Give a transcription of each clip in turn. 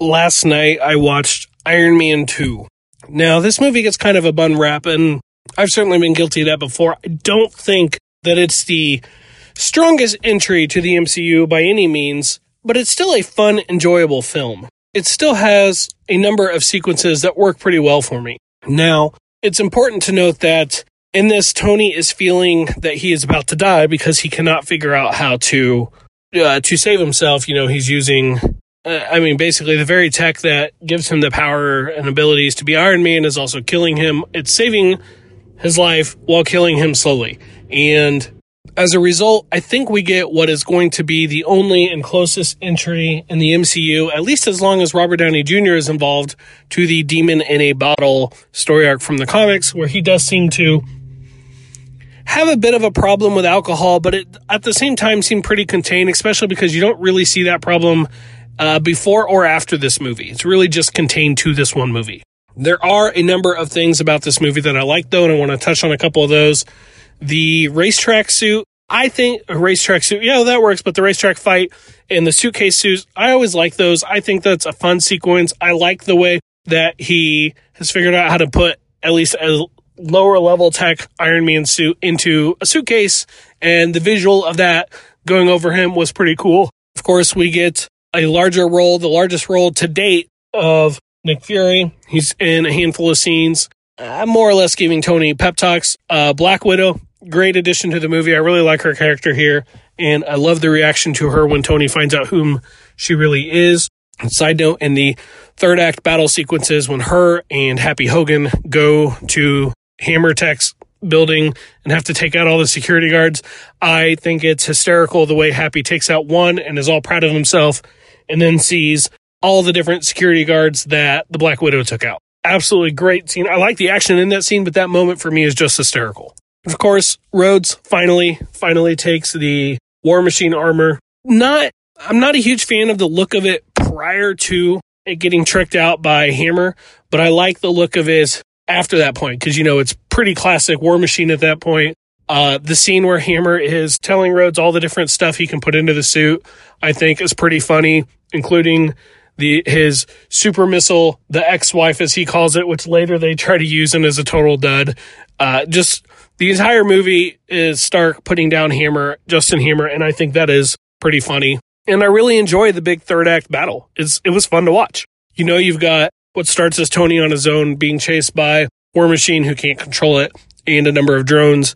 Last night I watched Iron Man 2. Now, this movie gets kind of a bun rap, and I've certainly been guilty of that before. I don't think that it's the strongest entry to the MCU by any means, but it's still a fun, enjoyable film. It still has a number of sequences that work pretty well for me. Now, it's important to note that in this, Tony is feeling that he is about to die because he cannot figure out how to uh, to save himself. You know, he's using, uh, I mean, basically the very tech that gives him the power and abilities to be Iron Man is also killing him. It's saving his life while killing him slowly, and as a result, I think we get what is going to be the only and closest entry in the MCU, at least as long as Robert Downey Jr. is involved, to the Demon in a Bottle story arc from the comics, where he does seem to have a bit of a problem with alcohol, but it at the same time seem pretty contained, especially because you don't really see that problem uh, before or after this movie. It's really just contained to this one movie. There are a number of things about this movie that I like, though, and I want to touch on a couple of those. The racetrack suit, I think a racetrack suit, yeah, that works, but the racetrack fight and the suitcase suits, I always like those. I think that's a fun sequence. I like the way that he has figured out how to put at least a lower level tech Iron Man suit into a suitcase, and the visual of that going over him was pretty cool. Of course, we get a larger role, the largest role to date of Nick Fury. He's in a handful of scenes, uh, more or less giving Tony pep talks. Uh, Black Widow, great addition to the movie. I really like her character here, and I love the reaction to her when Tony finds out whom she really is. Side note, in the third act battle sequences, when her and Happy Hogan go to Hammer Tech's building and have to take out all the security guards. I think it's hysterical the way Happy takes out one and is all proud of himself and then sees all the different security guards that the Black Widow took out. Absolutely great scene. I like the action in that scene, but that moment for me is just hysterical. Of course, Rhodes finally, finally takes the War Machine armor. Not, I'm not a huge fan of the look of it prior to it getting tricked out by Hammer, but I like the look of it after that point because you know it's pretty classic War Machine at that point. Uh, the scene where Hammer is telling Rhodes all the different stuff he can put into the suit, I think, is pretty funny, including the his super missile, the ex-wife as he calls it, which later they try to use him as a total dud. Uh, just the entire movie is Stark putting down Hammer, Justin Hammer, and I think that is pretty funny. And I really enjoy the big third act battle. It's it was fun to watch. You know, you've got what starts as Tony on his own being chased by War Machine, who can't control it, and a number of drones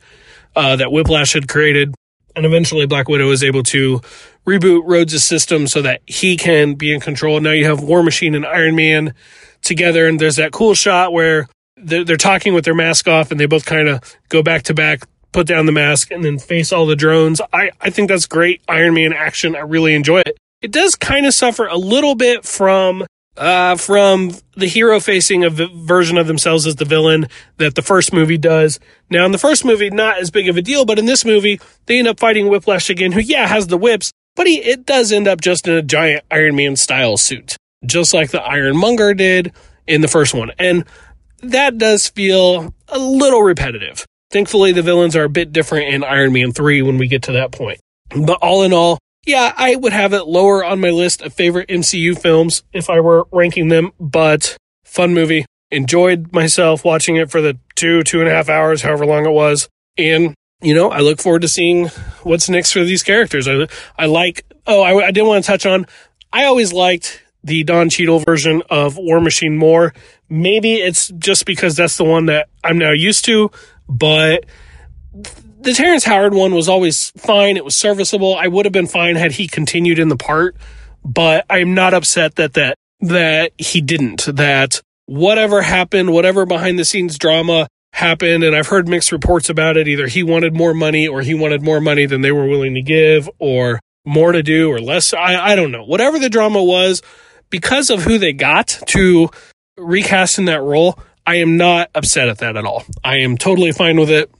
uh, that Whiplash had created. And eventually, Black Widow is able to reboot Rhodes' system so that he can be in control. Now you have War Machine and Iron Man together, and there's that cool shot where they're, they're talking with their mask off, and they both kind of go back to back, put down the mask, and then face all the drones. I, I think that's great Iron Man action. I really enjoy it. It does kind of suffer a little bit from uh, from the hero facing a v- version of themselves as the villain that the first movie does. Now, in the first movie, not as big of a deal, but in this movie, they end up fighting Whiplash again, who, yeah, has the whips, but he, it does end up just in a giant Iron Man style suit, just like the Ironmonger did in the first one. And that does feel a little repetitive. Thankfully, the villains are a bit different in Iron Man 3 when we get to that point. But all in all, yeah, I would have it lower on my list of favorite MCU films if I were ranking them, but fun movie. Enjoyed myself watching it for the two, two and a half hours, however long it was. And, you know, I look forward to seeing what's next for these characters. I, I like, oh, I, I did want to touch on, I always liked the Don Cheadle version of War Machine more. Maybe it's just because that's the one that I'm now used to, but the Terrence Howard one was always fine. It was serviceable. I would have been fine had he continued in the part, but I'm not upset that that that he didn't. That whatever happened, whatever behind the scenes drama happened, and I've heard mixed reports about it. Either he wanted more money, or he wanted more money than they were willing to give, or more to do, or less. I I don't know. Whatever the drama was, because of who they got to recast in that role, I am not upset at that at all. I am totally fine with it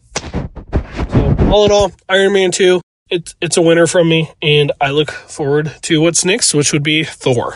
all in all, Iron Man 2, it's it's a winner from me, and I look forward to what's next, which would be Thor.